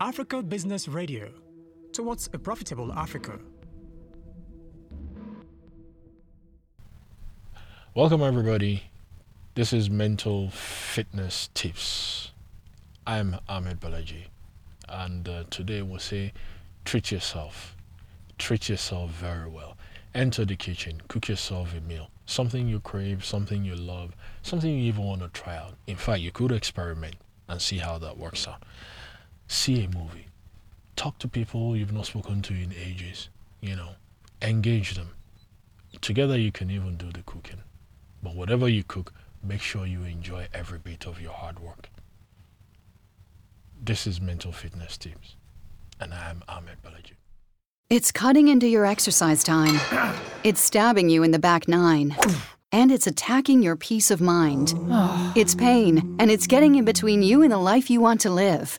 Africa Business Radio towards a profitable Africa. Welcome, everybody. This is Mental Fitness Tips. I'm Ahmed Balaji, and uh, today we'll say treat yourself. Treat yourself very well. Enter the kitchen, cook yourself a meal, something you crave, something you love, something you even want to try out. In fact, you could experiment and see how that works out. See a movie, talk to people you've not spoken to in ages, you know, engage them. Together, you can even do the cooking. But whatever you cook, make sure you enjoy every bit of your hard work. This is Mental Fitness Tips, and I am Ahmed Balaji. It's cutting into your exercise time. It's stabbing you in the back nine. And it's attacking your peace of mind. It's pain, and it's getting in between you and the life you want to live.